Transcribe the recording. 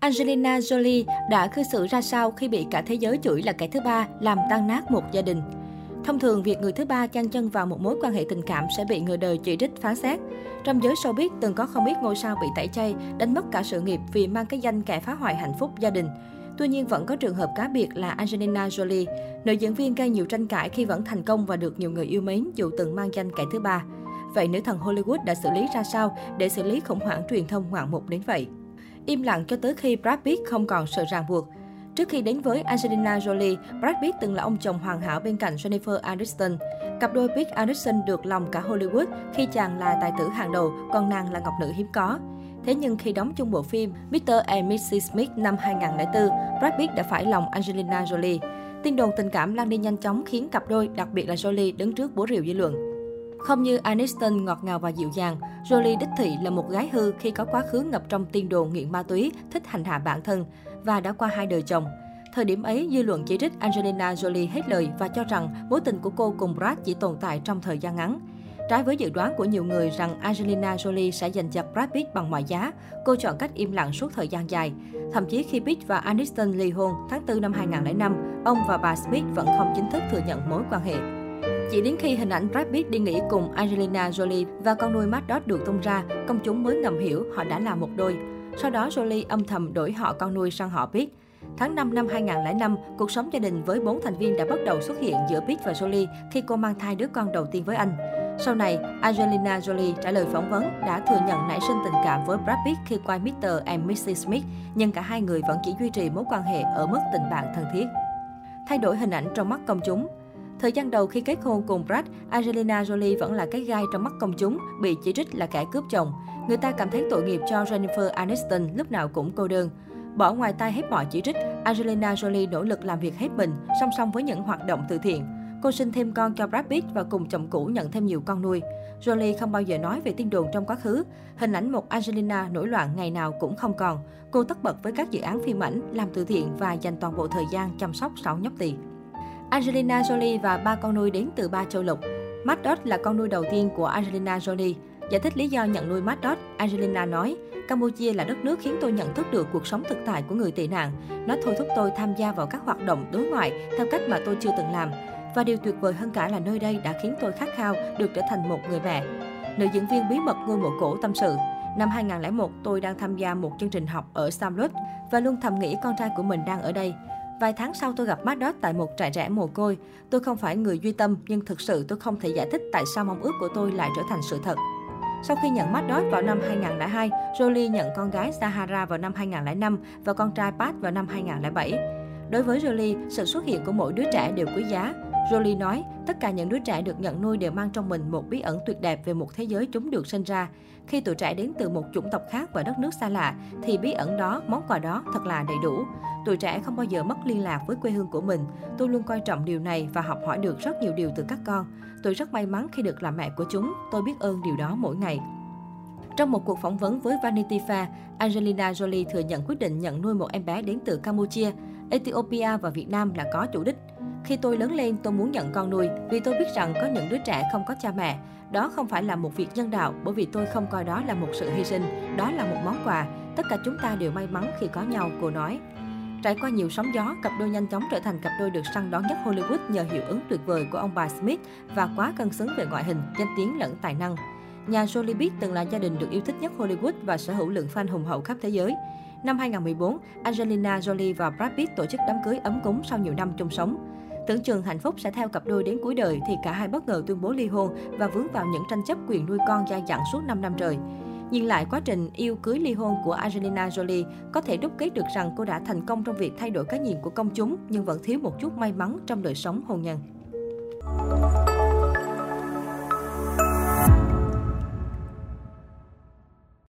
Angelina Jolie đã cư xử ra sao khi bị cả thế giới chửi là kẻ thứ ba, làm tan nát một gia đình? Thông thường, việc người thứ ba chăn chân vào một mối quan hệ tình cảm sẽ bị người đời chỉ trích phán xét. Trong giới showbiz từng có không ít ngôi sao bị tẩy chay, đánh mất cả sự nghiệp vì mang cái danh kẻ phá hoại hạnh phúc gia đình. Tuy nhiên vẫn có trường hợp cá biệt là Angelina Jolie, nữ diễn viên gây nhiều tranh cãi khi vẫn thành công và được nhiều người yêu mến dù từng mang danh kẻ thứ ba. Vậy nữ thần Hollywood đã xử lý ra sao để xử lý khủng hoảng truyền thông ngoạn mục đến vậy? Im lặng cho tới khi Brad Pitt không còn sợ ràng buộc. Trước khi đến với Angelina Jolie, Brad Pitt từng là ông chồng hoàn hảo bên cạnh Jennifer Aniston. Cặp đôi Pitt Aniston được lòng cả Hollywood khi chàng là tài tử hàng đầu, còn nàng là ngọc nữ hiếm có. Thế nhưng khi đóng chung bộ phim Mr. and Mrs. Smith năm 2004, Brad Pitt đã phải lòng Angelina Jolie. Tin đồn tình cảm lan đi nhanh chóng khiến cặp đôi, đặc biệt là Jolie, đứng trước bố rìu dư luận. Không như Aniston ngọt ngào và dịu dàng, Jolie đích thị là một gái hư khi có quá khứ ngập trong tiên đồ, nghiện ma túy, thích hành hạ bản thân và đã qua hai đời chồng. Thời điểm ấy, dư luận chỉ trích Angelina Jolie hết lời và cho rằng mối tình của cô cùng Brad chỉ tồn tại trong thời gian ngắn. Trái với dự đoán của nhiều người rằng Angelina Jolie sẽ giành giật Brad Pitt bằng mọi giá, cô chọn cách im lặng suốt thời gian dài. Thậm chí khi Pitt và Aniston ly hôn tháng 4 năm 2005, ông và bà Smith vẫn không chính thức thừa nhận mối quan hệ. Chỉ đến khi hình ảnh Brad Pitt đi nghỉ cùng Angelina Jolie và con nuôi Matt Dodd được tung ra, công chúng mới ngầm hiểu họ đã là một đôi. Sau đó Jolie âm thầm đổi họ con nuôi sang họ Pitt. Tháng 5 năm 2005, cuộc sống gia đình với 4 thành viên đã bắt đầu xuất hiện giữa Pitt và Jolie khi cô mang thai đứa con đầu tiên với anh. Sau này, Angelina Jolie trả lời phỏng vấn đã thừa nhận nảy sinh tình cảm với Brad Pitt khi quay Mr. and Mrs. Smith, nhưng cả hai người vẫn chỉ duy trì mối quan hệ ở mức tình bạn thân thiết. Thay đổi hình ảnh trong mắt công chúng Thời gian đầu khi kết hôn cùng Brad, Angelina Jolie vẫn là cái gai trong mắt công chúng, bị chỉ trích là kẻ cướp chồng. Người ta cảm thấy tội nghiệp cho Jennifer Aniston lúc nào cũng cô đơn. Bỏ ngoài tai hết mọi chỉ trích, Angelina Jolie nỗ lực làm việc hết mình, song song với những hoạt động từ thiện. Cô sinh thêm con cho Brad Pitt và cùng chồng cũ nhận thêm nhiều con nuôi. Jolie không bao giờ nói về tin đồn trong quá khứ. Hình ảnh một Angelina nổi loạn ngày nào cũng không còn. Cô tất bật với các dự án phim ảnh, làm từ thiện và dành toàn bộ thời gian chăm sóc sáu nhóc tỳ. Angelina Jolie và ba con nuôi đến từ ba châu lục. Matt Dodd là con nuôi đầu tiên của Angelina Jolie. Giải thích lý do nhận nuôi Matt Dodd, Angelina nói, Campuchia là đất nước khiến tôi nhận thức được cuộc sống thực tại của người tị nạn. Nó thôi thúc tôi tham gia vào các hoạt động đối ngoại theo cách mà tôi chưa từng làm. Và điều tuyệt vời hơn cả là nơi đây đã khiến tôi khát khao được trở thành một người mẹ. Nữ diễn viên bí mật ngôi mộ cổ tâm sự, Năm 2001, tôi đang tham gia một chương trình học ở Samlut và luôn thầm nghĩ con trai của mình đang ở đây. Vài tháng sau tôi gặp Matt tại một trại trẻ mồ côi. Tôi không phải người duy tâm, nhưng thực sự tôi không thể giải thích tại sao mong ước của tôi lại trở thành sự thật. Sau khi nhận Matt vào năm 2002, Jolie nhận con gái Sahara vào năm 2005 và con trai Pat vào năm 2007. Đối với Jolie, sự xuất hiện của mỗi đứa trẻ đều quý giá. Jolie nói, tất cả những đứa trẻ được nhận nuôi đều mang trong mình một bí ẩn tuyệt đẹp về một thế giới chúng được sinh ra. Khi tụi trẻ đến từ một chủng tộc khác và đất nước xa lạ, thì bí ẩn đó, món quà đó thật là đầy đủ. Tụi trẻ không bao giờ mất liên lạc với quê hương của mình. Tôi luôn coi trọng điều này và học hỏi được rất nhiều điều từ các con. Tôi rất may mắn khi được làm mẹ của chúng. Tôi biết ơn điều đó mỗi ngày. Trong một cuộc phỏng vấn với Vanity Fair, Angelina Jolie thừa nhận quyết định nhận nuôi một em bé đến từ Campuchia, Ethiopia và Việt Nam là có chủ đích. Khi tôi lớn lên, tôi muốn nhận con nuôi vì tôi biết rằng có những đứa trẻ không có cha mẹ. Đó không phải là một việc nhân đạo bởi vì tôi không coi đó là một sự hy sinh, đó là một món quà. Tất cả chúng ta đều may mắn khi có nhau, cô nói. Trải qua nhiều sóng gió, cặp đôi nhanh chóng trở thành cặp đôi được săn đón nhất Hollywood nhờ hiệu ứng tuyệt vời của ông bà Smith và quá cân xứng về ngoại hình, danh tiếng lẫn tài năng. Nhà Jolie từng là gia đình được yêu thích nhất Hollywood và sở hữu lượng fan hùng hậu khắp thế giới. Năm 2014, Angelina Jolie và Brad Pitt tổ chức đám cưới ấm cúng sau nhiều năm chung sống. Tưởng chừng hạnh phúc sẽ theo cặp đôi đến cuối đời thì cả hai bất ngờ tuyên bố ly hôn và vướng vào những tranh chấp quyền nuôi con dai dẳng suốt 5 năm trời. Nhìn lại quá trình yêu cưới ly hôn của Angelina Jolie, có thể đúc kết được rằng cô đã thành công trong việc thay đổi cái nhìn của công chúng nhưng vẫn thiếu một chút may mắn trong đời sống hôn nhân.